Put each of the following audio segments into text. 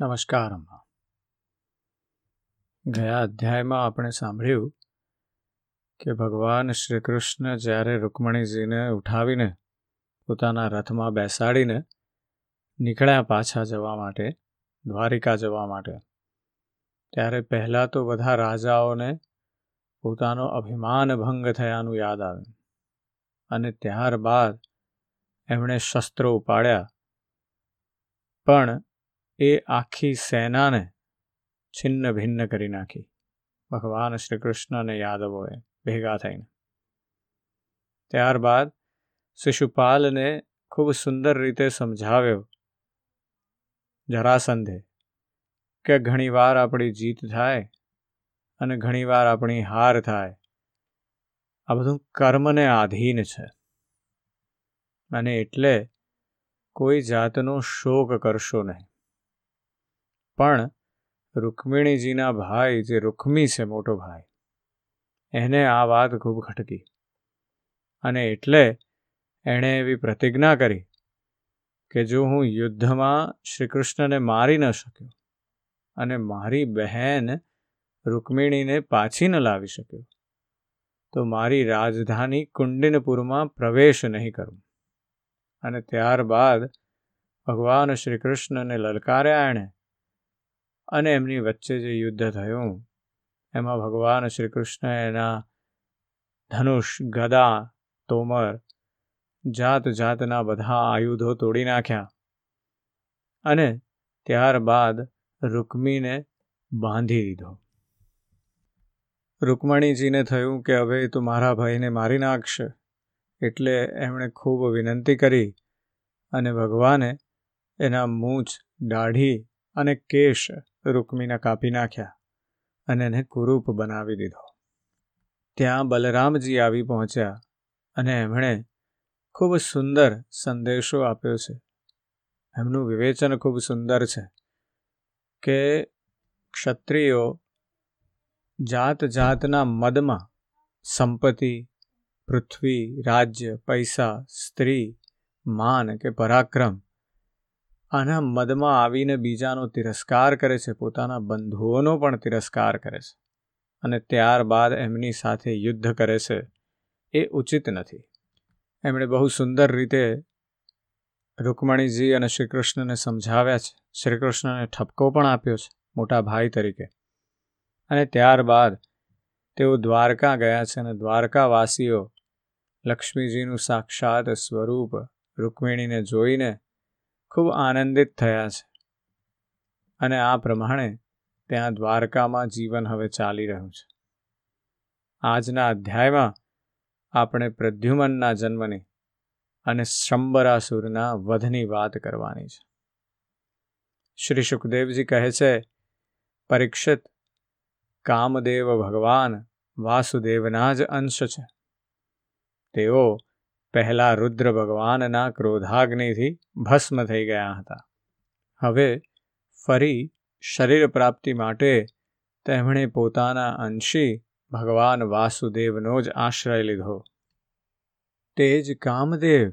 નમસ્કાર, અમ્મા. ગયા અધ્યાયમાં આપણે સાંભળ્યું કે ભગવાન શ્રી કૃષ્ણ જ્યારે રૂકમણીજીને ઉઠાવીને પોતાના રથમાં બેસાડીને નીકળ્યા પાછા જવા માટે, દ્વારિકા જવા માટે, ત્યારે પહેલાં તો બધા રાજાઓને પોતાનો અભિમાન ભંગ થયાનું યાદ આવ્યું અને ત્યારબાદ એમણે શસ્ત્રો ઉપાડ્યા. પણ એ આખી સેનાને છિન્ન ભિન્ન કરી નાખી. ભગવાન શ્રી કૃષ્ણ અને યાદવોએ ભેગા થઈને. ત્યારબાદ શિશુપાલને ખૂબ સુંદર રીતે સમજાવ્યો જરાસંધે કે ઘણીવાર આપણી જીત થાય અને ઘણીવાર આપણી હાર થાય. આ બધું કર્મને આધીન છે. અને એટલે કોઈ જાતનો શોક કરશો નહીં. પણ રૂકમિણીજીના ભાઈ જે રૂકમી છે, મોટો ભાઈ, એને આ વાત ખૂબ ખટકી અને એટલે એણે એવી પ્રતિજ્ઞા કરી કે જો હું યુદ્ધમાં શ્રી કૃષ્ણને મારી ન શક્યો અને મારી બહેન રૂકમિણીને પાછી ન લાવી શક્યો, તો મારી રાજધાની કુંડિનપુરમાં પ્રવેશ નહીં કરું. અને ત્યારબાદ ભગવાન શ્રી કૃષ્ણને લલકાર્યા એણે અને એમની વચ્ચે જે યુદ્ધ થયું, એમાં ભગવાન શ્રી કૃષ્ણ એના ધનુષ, ગદા, તોમર જાત જાતના બધા આયુધો તોડી નાખ્યા. અને ત્યારબાદ રૂકમીને બાંધી દીધો. રૂકમણીજીને થયું કે હવે તો મારા ભાઈને મારી નાખશે, એટલે એમણે ખૂબ વિનંતી કરી અને ભગવાને એના મૂછ દાઢી અને કેશ રૂકમીના કાપી નાખ્યા અને એને કુરૂપ બનાવી દીધો. ત્યાં બલરામજી આવી પહોંચ્યા અને એમણે ખૂબ સુંદર સંદેશો આપ્યો છે. એમનું વિવેચન ખૂબ સુંદર છે કે ક્ષત્રિયો જાત જાતના મદમાં સંપત્તિ, પૃથ્વી, રાજ્ય, પૈસા, સ્ત્રી, માન કે પરાક્રમ આના મદમાં આવીને બીજાનો તિરસ્કાર કરે છે, પોતાના બંધુઓનો પણ તિરસ્કાર કરે છે અને ત્યારબાદ એમની સાથે યુદ્ધ કરે છે, એ ઉચિત નથી. એમણે બહુ સુંદર રીતે રૂકમણીજી અને શ્રીકૃષ્ણને સમજાવ્યા છે. શ્રીકૃષ્ણને ઠપકો પણ આપ્યો છે, મોટા ભાઈ તરીકે. અને ત્યારબાદ તેઓ દ્વારકા ગયા છે અને દ્વારકાવાસીઓ લક્ષ્મીજીનું સાક્ષાત સ્વરૂપ રૂકમિણીને જોઈને ખૂબ આનંદિત થયા છે. અને આ પ્રમાણે ત્યાં દ્વારકામાં જીવન હવે ચાલી રહ્યું છે. આજના અધ્યાયમાં આપણે પ્રદ્યુમનના જન્મની અને શંબરાસુરના વધની વાત કરવાની છે. શ્રી સુખદેવજી કહે છે, પરીક્ષિત કામદેવ ભગવાન વાસુદેવના જ અંશ છે. તેઓ પહેલા રુદ્ર ભગવાનના ક્રોધાગ્નિથી ભસ્મ થઈ ગયા હતા. હવે ફરી શરીર પ્રાપ્તિ માટે તેમણે પોતાના અંશી ભગવાન વાસુદેવનો જ આશ્રય લીધો. તે જ કામદેવ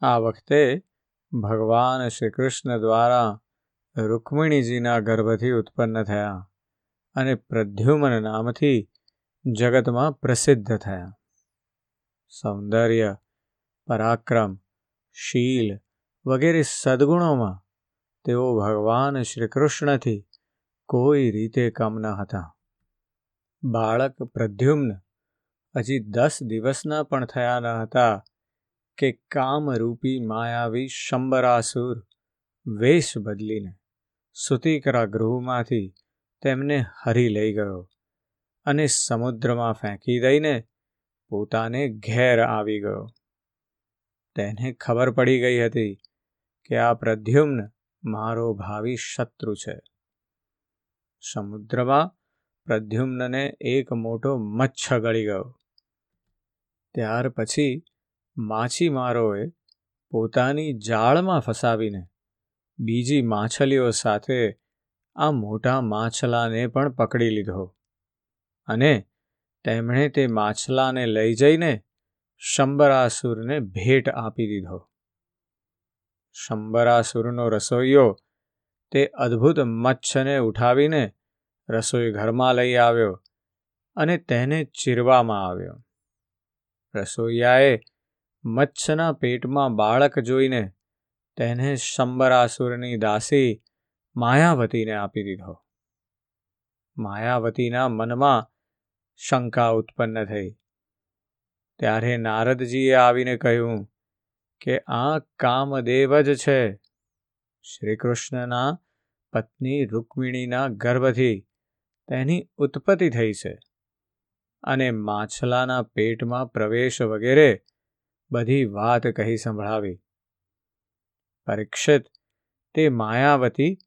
આ વખતે ભગવાન શ્રી કૃષ્ણ દ્વારા રૂકમિણીજીના ગર્ભથી ઉત્પન્ન થયા અને પ્રદ્યુમન નામથી જગતમાં પ્રસિદ્ધ થયા. સૌંદર્ય પરાક્રમ, શીલ વગેરે સદગુણોમાં તેઓ ભગવાન શ્રી કૃષ્ણથી કોઈ રીતે કમ ન હતા. બાળક પ્રદ્યુમ્ન હજી દસ દિવસના પણ થયા ન હતા કે કામરૂપી માયાવી શંબરાસુર વેશ બદલીને સુતિકરા ગૃહમાંથી તેમને હરી લઈ ગયો અને સમુદ્રમાં ફેંકી દઈને પોતાને ઘેર આવી ગયો. તેને ખબર પડી ગઈ હતી કે આ પ્રદ્યુમ્ન મારો ભાવિ શત્રુ છે. સમુદ્રમાં પ્રદ્યુમ્નને એક મોટો મચ્છ ગળી ગયો. ત્યાર પછી માછીમારોએ પોતાની જાળમાં ફસાવીને બીજી માછલીઓ સાથે આ મોટા માછલાને પણ પકડી લીધો અને તેમણે તે માછલાને લઈ જઈને શંબરાસુરને ભેટ આપી દીધો. શંબરાસુરનો રસોઈયો તે અદ્ભુત મચ્છને ઉઠાવીને રસોઈ ઘરમાં લઈ આવ્યો અને તેને ચીરવામાં આવ્યો. રસોઈયાએ મચ્છના પેટમાં બાળક જોઈને તેને શંબરાસુરની દાસી માયાવતીને આપી દીધો. માયાવતીના મનમાં શંકા ઉત્પન્ન થઈ. ત્યારે નારદજીએ આવીને કહ્યું કે આ કામદેવ જ છે. શ્રી કૃષ્ણના પત્ની રૂકમિણીના ગર્ભથી તેની ઉત્પત્તિ થઈ છે અને માછલાના પેટમાં પ્રવેશ વગેરે બધી વાત કહી સંભળાવી. પરીક્ષિત તે માયાવતી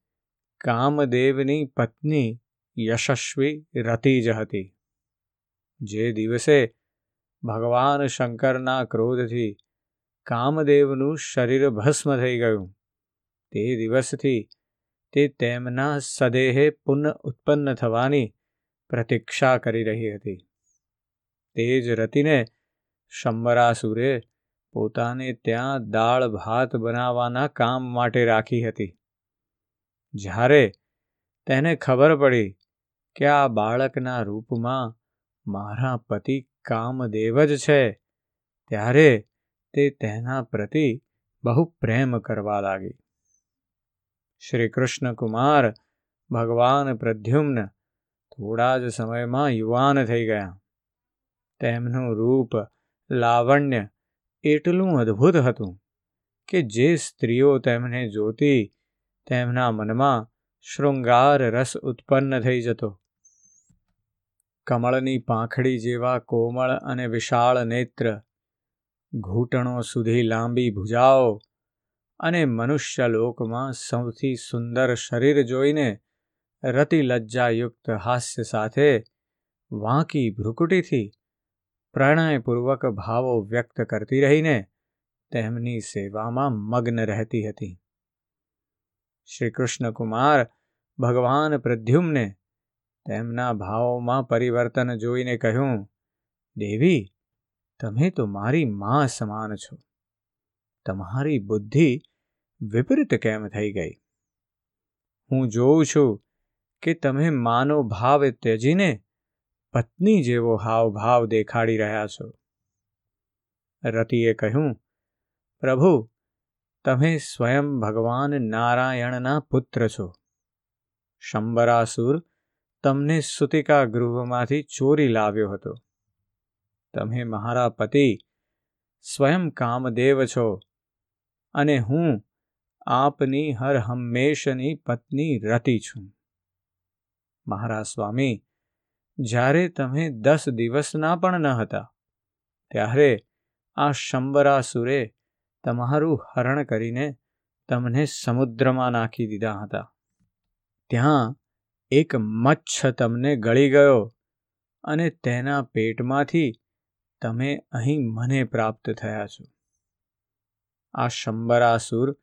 કામદેવની પત્ની યશસ્વી રતી જ હતી. જે દિવસે ભગવાન શંકરના ક્રોધથી કામદેવનું શરીર ભસ્મ થઈ ગયું. તે દિવસથી તે તેમના સદેહે પુનઃ ઉત્પન્ન થવાની પ્રતીક્ષા કરી રહી હતી. તે જ રતિને શંબરાસુરે પોતાને ત્યાં દાળ ભાત બનાવવાના કામ માટે રાખી હતી. જ્યારે તેને ખબર પડી કે આ બાળકના રૂપમાં મારા પતિ કામદેવ જ છે. ત્યારે તે તેના પ્રતિ બહુ પ્રેમ કરવા લાગી. શ્રી કૃષ્ણ કુમાર ભગવાન પ્રદ્યુમ્ન થોડા જ સમયમાં યુવાન થઈ ગયા. તેમનું રૂપ લાવણ્ય એટલું અદ્ભુત હતું કે જે સ્ત્રીઓ તેમને જોતી તેમના મનમાં શૃંગાર રસ ઉત્પન્ન થઈ જતો. કમળની પાંખડી જેવા કોમળ અને વિશાળ નેત્ર. ઘૂંટણો સુધી લાંબી ભુજાઓ અને મનુષ્ય લોકમાં સૌથી સુંદર શરીર જોઈને રતિલજ્જાયુક્ત હાસ્ય સાથે વાંકી ભ્રુકુટીથી પ્રણયપૂર્વક ભાવો વ્યક્ત કરતી રહીને તેમની સેવામાં મગ્ન રહેતી હતી. શ્રી કૃષ્ણકુમાર ભગવાન પ્રદ્યુમને તેમના ભાવોમાં પરિવર્તન જોઈને કહ્યું, દેવી, તમે તો મારી મા સમાન છો. તમારી બુદ્ધિ વિપરીત કેમ થઈ ગઈ? હું જોઉં છું કે તમે માનો ભાવ ત્યજીને પત્ની જેવો હાવભાવ દેખાડી રહ્યા છો. રતિએ કહ્યું, પ્રભુ, તમે સ્વયં ભગવાન નારાયણના પુત્ર છો. શંબરાસુર તમને સુતિકા ગૃહમાંથી ચોરી લાવ્યો હતો. તમે મારા પતિ સ્વયં કામદેવ છો અને હું આપની હર હંમેશની પત્ની રતિ છું. મારા સ્વામી, જ્યારે તમે દસ દિવસના પણ ન હતા, ત્યારે આ શંબરાસુરે તમારું હરણ કરીને તમને સમુદ્રમાં નાખી દીધા હતા. ત્યાં એક મચ્છ તમને ગળી ગયો અને તેના પેટમાંથી તમે અહીં મને પ્રાપ્ત થયા છો. આ શંબરાસુર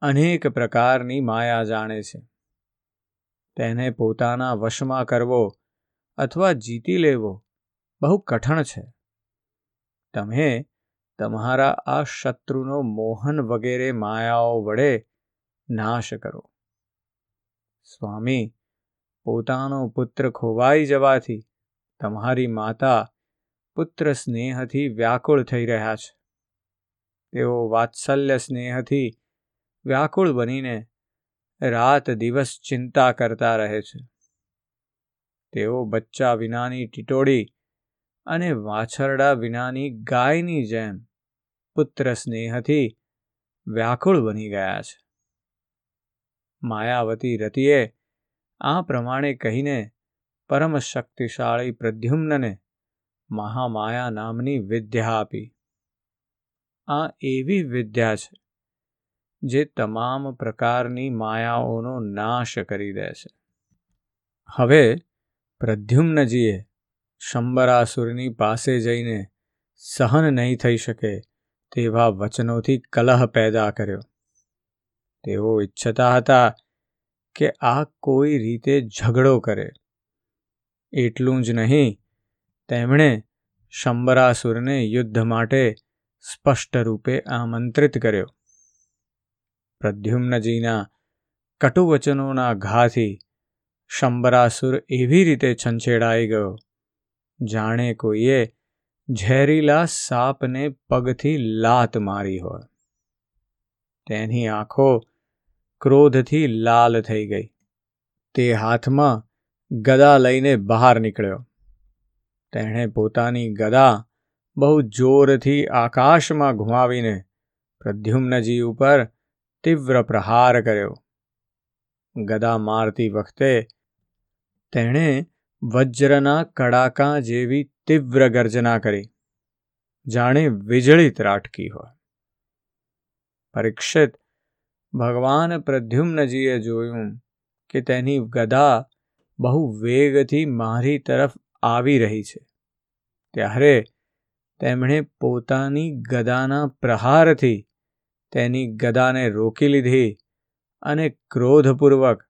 અનેક પ્રકારની માયા જાણે છે. તેને પોતાના વશમાં કરવો અથવા જીતી લેવો બહુ કઠણ છે. તમે તમારા આ શત્રુનો મોહન વગેરે માયાઓ વડે નાશ કરો. સ્વામી પોતાનો પુત્ર ખોવાઈ જવાથી તમારી માતા પુત્ર સ્નેહથી વ્યાકુળ થઈ રહ્યા છે. તેઓ વાત્સલ્ય સ્નેહથી વ્યાકુળ બનીને રાત દિવસ ચિંતા કરતા રહે છે. તેઓ બચ્ચા વિનાની ટીટોડી અને વાછરડા વિનાની ગાયની જેમ પુત્ર સ્નેહથી વ્યાકુળ બની ગયા છે. માયાવતી રતિએ આ પ્રમાણે કહીને પરમ શક્તિશાળી પ્રદ્યુમ્નને મહામાયા નામની વિદ્યા આપી. આ એવી વિદ્યા છે જે તમામ પ્રકારની માયાઓનો નાશ કરી દે છે. હવે પ્રદ્યુમ્નજીએ શંબરાસુરની પાસે જઈને સહન નહીં થઈ શકે તેવા વચનોથી કલહ પેદા કર્યો. તેઓ ઈચ્છતા હતા કે આ કોઈ રીતે ઝઘડો કરે. એટલું જ નહીં, તેમણે શંબરાસુરને યુદ્ધ માટે સ્પષ્ટ રૂપે આમંત્રિત કર્યો. પ્રદ્યુમ્નજીના કટુવચનોના ઘાથી શંબરાસુર એવી રીતે છંછેડાઈ ગયો. જાણે કોઈએ ઝેરીલા સાપને પગથી લાત મારી હોય. તેની આંખો ક્રોધથી લાલ થઈ ગઈ. તે હાથમાં ગદા લઈને બહાર નીકળ્યો. તેણે પોતાની ગદા બહુ જોરથી આકાશમાં ઘુમાવીને પ્રદ્યુમ્નજી ઉપર તીવ્ર પ્રહાર કર્યો. ગદા મારતી વખતે તેણે વજ્રના કડાકા જેવી તીવ્ર ગર્જના કરી. જાણે વીજળી ત્રાટકી હોય. પરીક્ષિત ભગવાન પ્રદ્યુમ્નજીએ જોયું કે તેની ગદા બહુ વેગથી મારી તરફ આવી રહી છે. ત્યારે તેમણે પોતાની ગદાના પ્રહારથી તેની ગદાને રોકી લીધી અને ક્રોધપૂર્વક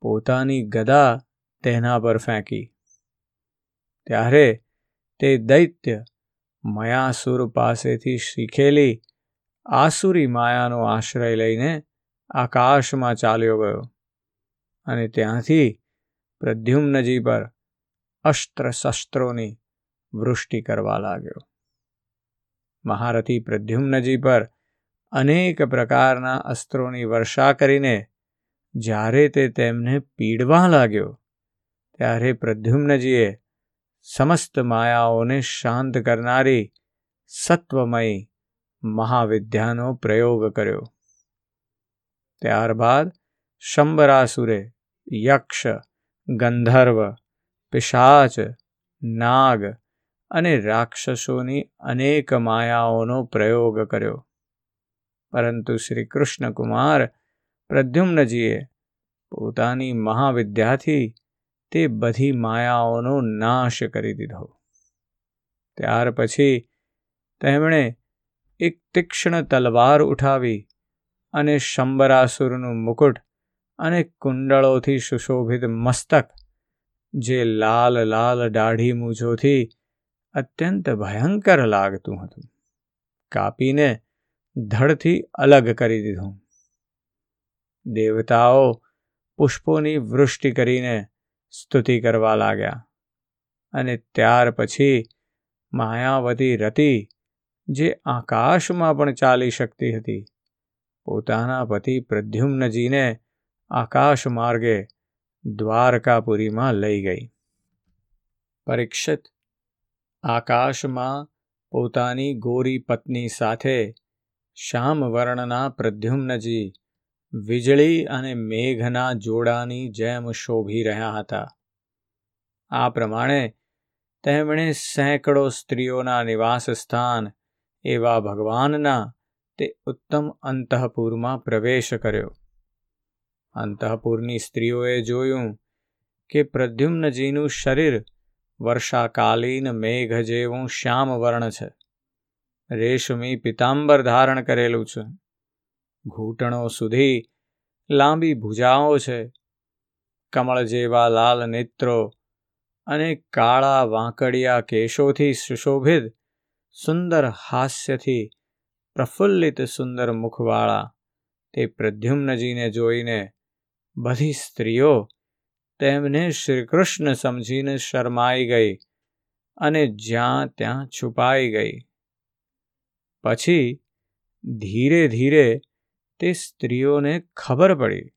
પોતાની ગદા તેના પર ફેંકી. ત્યારે તે દૈત્ય મયાસુર પાસેથી શીખેલી આસુરી માયાનો આશ્રય લઈને આકાશમાં ચાલ્યો ગયો અને ત્યાંથી પ્રદ્યુમ્નજી પર અસ્ત્ર શસ્ત્રોની વૃષ્ટિ કરવા લાગ્યો. મહારથી પ્રદ્યુમ્નજી પર અનેક પ્રકારના અસ્ત્રોની વર્ષા કરીને જ્યારે તે તેમને પીડવા લાગ્યો, ત્યારે પ્રદ્યુમ્નજીએ સમસ્ત માયાઓને શાંત કરનારી સત્વમય મહાવિદ્યાનો પ્રયોગ કર્યો. ત્યારબાદ શંબરાસુરે, યક્ષ, ગંધર્વ, પિશાચ, નાગ અને રાક્ષસોની અનેક માયાઓનો પ્રયોગ કર્યો. પરંતુ શ્રી કૃષ્ણકુમાર પ્રદ્યુમ્નજીએ પોતાની મહાવિદ્યાથી તે બધી માયાઓનો નાશ કરી દીધો. ત્યાર પછી તેમણે એક તીક્ષ્ણ તલવાર ઉઠાવી અને શંબરાસુરનું મુકુટ અને કુંડળોથી સુશોભિત મસ્તક, જે લાલ લાલ દાઢી મૂછોથી અત્યંત ભયંકર લાગતું હતું, કાપીને ધડથી અલગ કરી દીધું. દેવતાઓ પુષ્પોની વૃષ્ટિ કરીને સ્તુતિ કરવા લાગ્યા અને ત્યાર પછી માયાવતી રતિ, જે આકાશમાં પણ ચાલી શકતી હતી પોતાના પતિ પ્રદ્યુમ્નજીને આકાશ માર્ગે દ્વારકાપુરીમાં લઈ ગઈ. પરીક્ષિત આકાશમાં પોતાની ગોરી પત્ની સાથે શ્યામવર્ણના પ્રદ્યુમ્નજી વીજળી અને મેઘના જોડાની જેમ શોભી રહ્યા હતા. આ પ્રમાણે તેમણે સેંકડો સ્ત્રીઓના નિવાસ સ્થાન એવા ભગવાનના તે ઉત્તમ અંતઃપુરમાં પ્રવેશ કર્યો. અંતઃપુરની સ્ત્રીઓએ જોયું કે પ્રદ્યુમ્નજીનું શરીર વર્ષાકાલીન મેઘ જેવું શ્યામ વર્ણ છે. રેશમી પિતાંબર ધારણ કરેલું છે. ઘૂંટણો સુધી લાંબી ભુજાઓ છે. કમળ જેવા લાલ નેત્રો અને કાળા વાંકડિયા કેશોથી સુશોભિત, સુંદર હાસ્યથી પ્રફુલ્લિત સુંદર મુખવાળા તે પ્રદ્યુમ્નજીને જોઈને બધી સ્ત્રીઓ તેમને શ્રીકૃષ્ણ સમજીને શરમાઈ ગઈ અને જ્યાં ત્યાં છુપાઈ ગઈ. પછી ધીરે ધીરે તે સ્ત્રીઓને ખબર પડી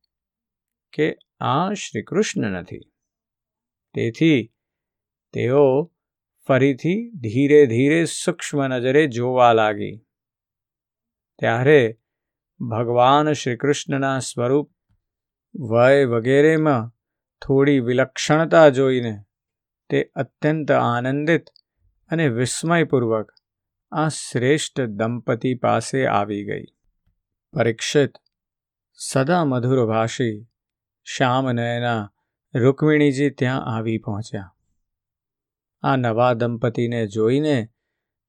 કે આ શ્રીકૃષ્ણ નથી. તેથી તેઓ ફરીથી ધીરે ધીરે સૂક્ષ્મ નજરે જોવા લાગી. ત્યારે ભગવાન શ્રીકૃષ્ણના સ્વરૂપ વય વગેરેમાં થોડી વિલક્ષણતા જોઈને તે અત્યંત આનંદિત અને વિસ્મયપૂર્વક આ શ્રેષ્ઠ દંપતી પાસે આવી ગઈ. પરીક્ષિત સદા મધુરભાષી શ્યામનયના રૂકમિણીજી ત્યાં આવી પહોંચ્યા. આ નવા દંપતીને જોઈને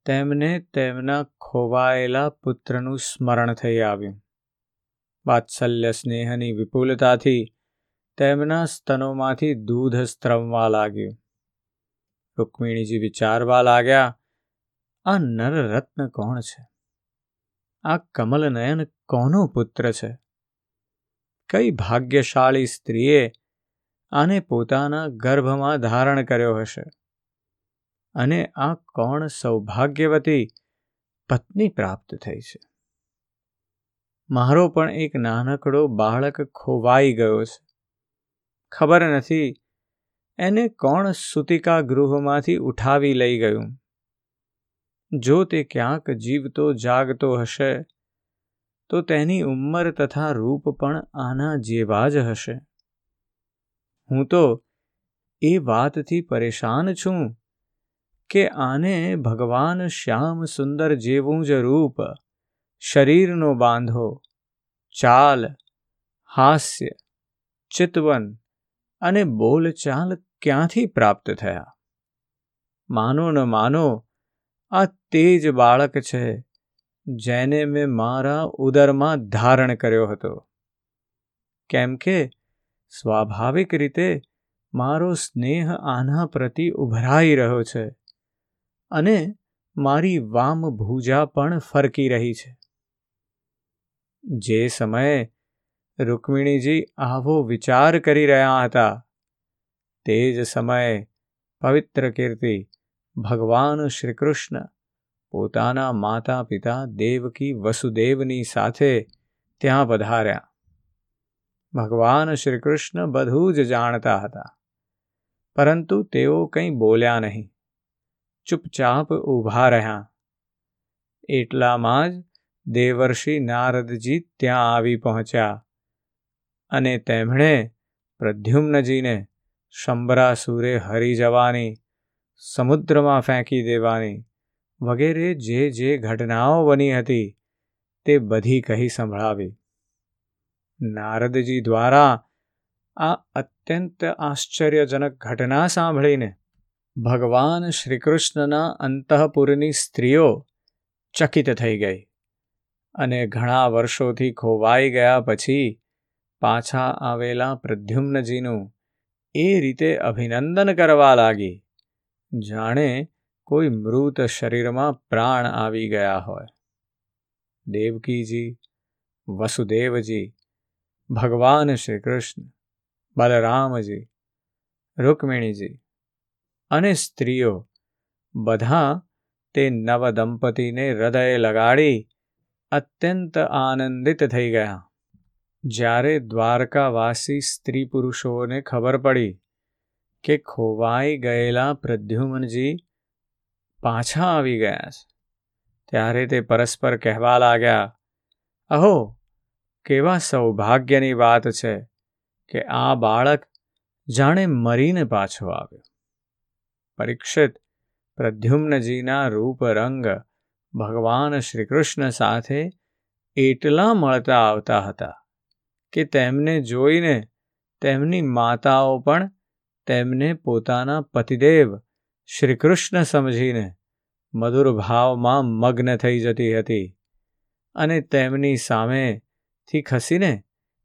તેમને તેમના ખોવાયેલા પુત્રનું સ્મરણ થઈ આવ્યું. વાત્સલ્ય સ્નેહની વિપુલતાથી તેમના સ્તનોમાંથી દૂધ સ્ત્રવવા લાગ્યું. રૂકમિણીજી વિચારવા લાગ્યા, આ નરરત્ન કોણ છે? આ કમલનયન કોનો પુત્ર છે? કઈ ભાગ્યશાળી સ્ત્રીએ આને પોતાના ગર્ભમાં ધારણ કર્યો હશે? અને આ કોણ સૌભાગ્યવતી પત્ની પ્રાપ્ત થઈ છે. મારો પણ એક નાનકડો બાળક ખોવાઈ ગયો છે. ખબર નથી એને કોણ સુતિકા ગૃહમાંથી ઉઠાવી લઈ ગયું. જો તે ક્યાંક જીવતો જાગતો હશે, તો તેની ઉંમર તથા રૂપ પણ આના જેવા જ હશે. હું તો એ વાતથી પરેશાન છું કે આને ભગવાન શ્યામ સુંદર જેવું જ રૂપ, શરીરનો બાંધો, ચાલ, હાસ્ય, ચિતવન અને બોલચાલ ક્યાંથી પ્રાપ્ત થયા? માનો ન માનો, આ તે જ બાળક છે, જેને મેં મારા ઉદરમાં ધારણ કર્યો હતો. કેમ કે સ્વાભાવિક રીતે મારો સ્નેહ આના પ્રતિ ઉભરાઈ રહ્યો છે. અને મારી વામ ભૂજા પણ ફરકી રહી છે. જે સમયે રૂકમિણીજી આવો વિચાર કરી રહ્યા હતા, તે જ સમયે પવિત્ર કીર્તિ ભગવાન શ્રીકૃષ્ણ પોતાના માતા પિતા દેવકી વસુદેવની સાથે ત્યાં પધાર્યા. ભગવાન શ્રી કૃષ્ણ બધું જ જાણતા હતા, પરંતુ તેઓ કંઈ બોલ્યા નહીં. ચૂપચાપ ઊભા રહ્યા. એટલામાં જ દેવર્ષિ નારદજી ત્યાં આવી પહોંચ્યા અને તેમણે પ્રદ્યુમ્નજીને શંબરાસુરે હરી જવાની, સમુદ્રમાં ફેંકી દેવાની વગેરે જે જે ઘટનાઓ બની હતી તે બધી કહી સંભળાવી. નારદજી દ્વારા આ અત્યંત આશ્ચર્યજનક ઘટના સાંભળીને ભગવાન શ્રીકૃષ્ણના અંતઃપુરની સ્ત્રીઓ ચકિત થઈ ગઈ અને ઘણા વર્ષોથી ખોવાઈ ગયા પછી પાછા આવેલા પ્રદ્યુમ્નજીનું એ રીતે અભિનંદન કરવા લાગી, જાણે કોઈ મૃત શરીરમાં પ્રાણ આવી ગયા હોય. દેવકીજી, વસુદેવજી, ભગવાન શ્રી કૃષ્ણ બલરામજી, રૂકમિણીજી અને સ્ત્રીઓ બધા તે નવદંપતીને હૃદય લગાડી અત્યંત આનંદિત થઈ ગયા. જ્યારે દ્વારકાવાસી સ્ત્રી પુરુષોને ખબર પડી કે ખોવાઈ ગયેલા પ્રદ્યુમનજી પાછા આવી ગયા છે, ત્યારે તે પરસ્પર કહેવા લાગ્યા, અહો, કેવા સૌભાગ્યની વાત છે કે આ બાળક જાણે મરીને પાછો આવ્યો. પરીક્ષિત પ્રદ્યુમ્નજીના રૂપ રંગ ભગવાન શ્રીકૃષ્ણ સાથે એટલા મળતા આવતા હતા કે તેમને જોઈને તેમની માતાઓ પણ તેમને પોતાના પતિદેવ શ્રીકૃષ્ણ સમજીને મધુર ભાવમાં મગ્ન થઈ જતી હતી અને તેમની સામેથી ખસીને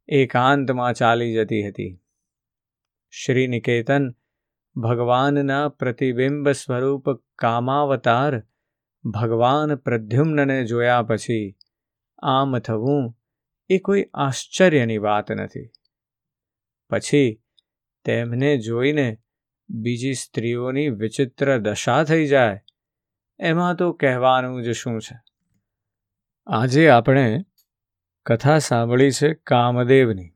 એકાંતમાં ચાલી જતી હતી શ્રી નિકેતન ભગવાનના પ્રતિબિંબ સ્વરૂપ કામાવતાર ભગવાન પ્રદ્યુમ્નને જોયા પછી આમ થવું એ કોઈ આશ્ચર્યની વાત નથી. પછી તેમને જોઈને બીજી સ્ત્રીઓની વિચિત્ર દશા થઈ જાય, એમાં તો કહેવાનું જ શું છે? આજે આપણે કથા સાંભળી છે કામદેવની.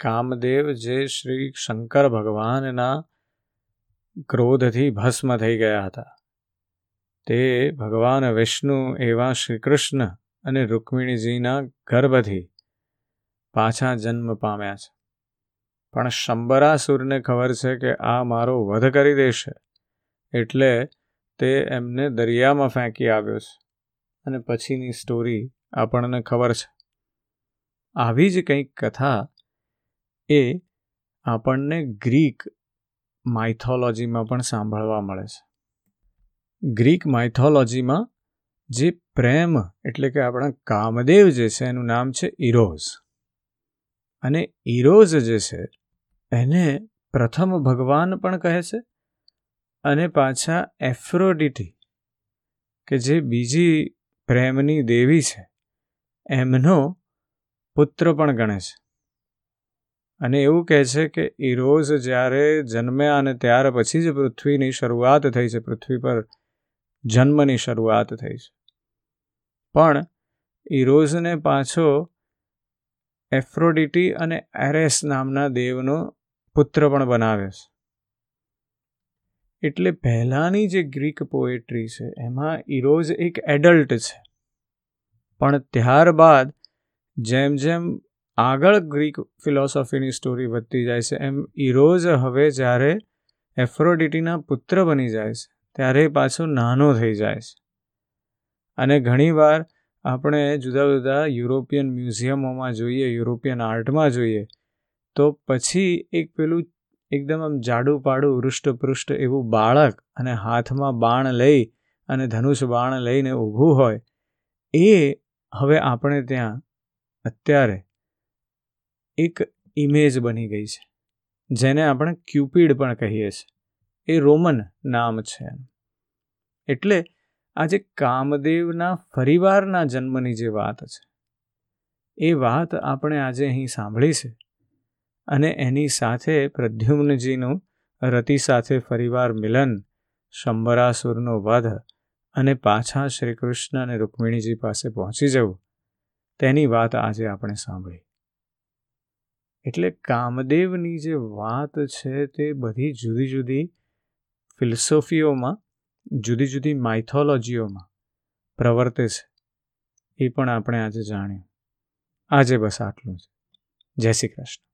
કામદેવ જે શ્રી શંકર ભગવાનના ક્રોધથી ભસ્મ થઈ ગયા હતા. તે ભગવાન વિષ્ણુ એવા શ્રી કૃષ્ણ અને રુક્મિણીજીના ગર્ભથી પાછા જન્મ પામ્યા છે. પણ શંબરાસુરને ખબર છે કે આ મારો વધ કરી દેશે, એટલે તે એમને દરિયામાં ફેંકી આવ્યો છે. અને પછીની સ્ટોરી આપણને ખબર છે. આવી જ કંઈક કથા એ આપણને ગ્રીક માઇથોલોજીમાં પણ સાંભળવા મળે છે. ગ્રીક માઇથોલોજીમાં જે પ્રેમ એટલે કે આપણા કામદેવ જે છે, એનું નામ છે ઇરોઝ અને ઇરોઝ જે છે, એને પ્રથમ ભગવાન પણ કહે છે અને પાછા એફ્રોડિટી, કે જે બીજી પ્રેમની દેવી છે, એમનો પુત્ર પણ ગણે છે. અને એવું કહે છે કે ઇરોઝ જ્યારે જન્મ્યા અને ત્યાર પછી જ પૃથ્વીની શરૂઆત થઈ છે, પૃથ્વી પર જન્મની શરૂઆત થઈ છે. પણ ઇરોઝને પાછો એફ્રોડિટી અને એરેસ નામના દેવનો પુત્ર પણ બનાવ્યો છે. એટલે પહેલાંની જે ગ્રીક પોએટ્રી છે, એમાં ઇરોઝ એક એડલ્ટ છે. પણ ત્યારબાદ જેમ જેમ આગળ ગ્રીક ફિલોસોફીની સ્ટોરી વધતી જાય છે. એમ ઇરોઝ હવે જ્યારે એફ્રોડિટીના પુત્ર બની જાય છે, ત્યારે પાછો નાનો થઈ જાય છે. અને ઘણીવાર આપણે જુદા જુદા યુરોપિયન મ્યુઝિયમોમાં જોઈએ, યુરોપિયન આર્ટમાં જોઈએ, તો પછી એક પેલું એકદમ આમ જાડું પાડું હૃષ્ટપૃષ્ટ એવું બાળક અને હાથમાં બાણ લઈ અને ધનુષ બાણ લઈને ઊભું હોય, એ હવે આપણે ત્યાં અત્યારે એક ઇમેજ બની ગઈ છે, જેને આપણે ક્યુપિડ પણ કહીએ છીએ. એ રોમન નામ છે. એટલે આજે કામદેવના ફરીવારના જન્મની જે વાત છે, એ વાત આપણે આજે અહીં સાંભળી છે અને એની સાથે પ્રદ્યુમ્નજીનું રતિ સાથે ફરીવાર મિલન, શંબરાસુરનો વધ અને પાછા શ્રીકૃષ્ણ અને રૂકમિણીજી પાસે પહોંચી જવું, તેની વાત આજે આપણે સાંભળી. એટલે કામદેવની જે વાત છે તે બધી જુદી જુદી ફિલસોફીઓમાં, જુદી જુદી માઇથોલોજીઓમાં પ્રવર્તે છે. એ પણ આપણે આજે જાણ્યું. આજે બસ આટલું જ. જય શ્રી કૃષ્ણ.